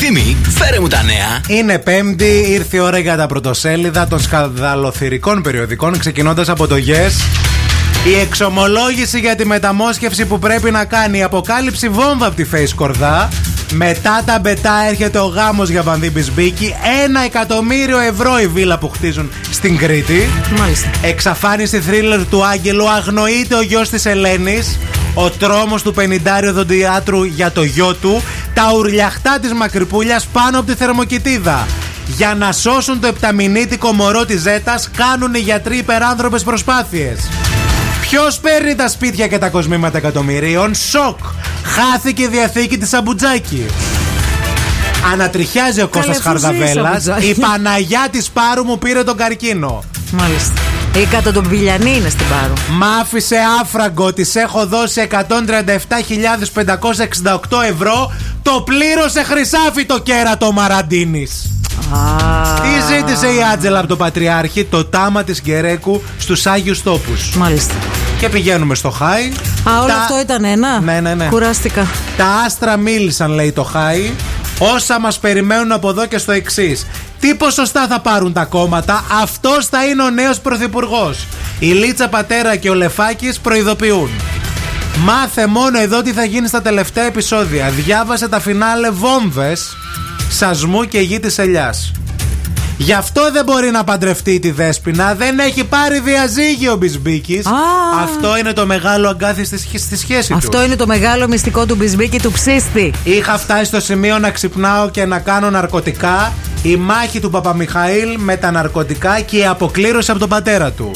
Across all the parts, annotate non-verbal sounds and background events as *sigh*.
Ευθύμη, φέρε μου τα νέα. Είναι Πέμπτη, ήρθε η ώρα για τα πρωτοσέλιδα των σκανδαλοθυρικών περιοδικών, ξεκινώντας από το Yes. Η εξομολόγηση για τη μεταμόσχευση που πρέπει να κάνει η αποκάλυψη βόμβα από τη Face Κορδά. Μετά τα μπετά έρχεται ο γάμος για Βανδί Μπισμπίκη. Ένα εκατομμύριο ευρώ η βίλα που χτίζουν στην Κρήτη. Μάλιστα. Εξαφάνιση θρίλερ του Άγγελου. Αγνοείται ο γιος της Ελένης. Ο τρόμος του 50 δοντιάτρου για το γιο του. Τα ουρλιαχτά της Μακρυπούλιας πάνω από τη θερμοκοιτίδα. Για να σώσουν το επταμινίτικο μωρό της Ζέτας, κάνουν οι γιατροί υπεράνθρωπες προσπάθειες. Ποιος παίρνει τα σπίτια και τα κοσμήματα εκατομμυρίων, σοκ! Χάθηκε η διαθήκη της Αμπουτζάκη. Ανατριχιάζει ο Κώστας Καλέ, Χαρδαβέλας Αμπουτζάκη. Η Παναγιά της Πάρου μου πήρε τον καρκίνο. Μάλιστα. Η κατά τον Πιλιανή είναι στην Πάρο. Μ' άφησε άφραγκο, της έχω δώσει 137.568 ευρώ. Το πλήρωσε χρυσάφι το κέρατο ο Μαραντίνης. Τι ζήτησε η Άτζελα από τον Πατριάρχη, το τάμα της Γκερέκου στους Άγιους Τόπους; Μάλιστα. Και πηγαίνουμε στο Χάι. Α, όλο Τα- αυτό ήταν ένα; Ναι, ναι, ναι. Κουράστηκα. Τα άστρα μίλησαν, λέει το Χάι. Όσα μας περιμένουν από εδώ και στο εξής. Τι ποσοστά θα πάρουν τα κόμματα, αυτός θα είναι ο νέος πρωθυπουργός. Η Λίτσα Πατέρα και ο Λεφάκης προειδοποιούν. Μάθε μόνο εδώ τι θα γίνει στα τελευταία επεισόδια. Διάβασε τα φινάλε βόμβες, σασμού και γη της ελιάς. Γι' αυτό δεν μπορεί να παντρευτεί τη Δέσποινα. Δεν έχει πάρει διαζύγιο ο Μπισμπίκης. Α. Αυτό είναι το μεγάλο αγκάθι στη, σχ- στη σχέση του. Αυτό είναι το μεγάλο μυστικό του Μπισμπίκη του ψίστη. Είχα φτάσει στο σημείο να ξυπνάω και να κάνω ναρκωτικά. Η μάχη του Παπαμιχαήλ με τα ναρκωτικά και η αποκλήρωση από τον πατέρα του.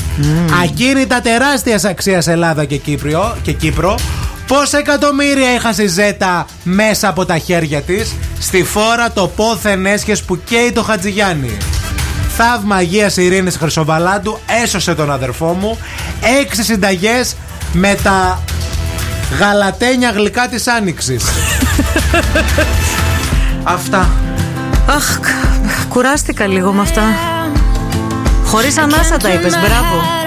Ακίνητα τεράστιας αξίας Ελλάδα και, Κύπριο, και Κύπρο. Πόσα εκατομμύρια έχασε η Ζέτα μέσα από τα χέρια της Στη φόρα το πόθεν έσχες που καίει το Χατζηγιάννη. Θαύμα Αγίας Ειρήνης Χρυσοβαλάντου έσωσε τον αδερφό μου. Έξι συνταγές με τα γαλατένια γλυκά της Άνοιξης. *laughs* Αυτά. Αχ, κ- κουράστηκα λίγο με αυτά. Χωρίς ανάσα τα είπες, μπράβο.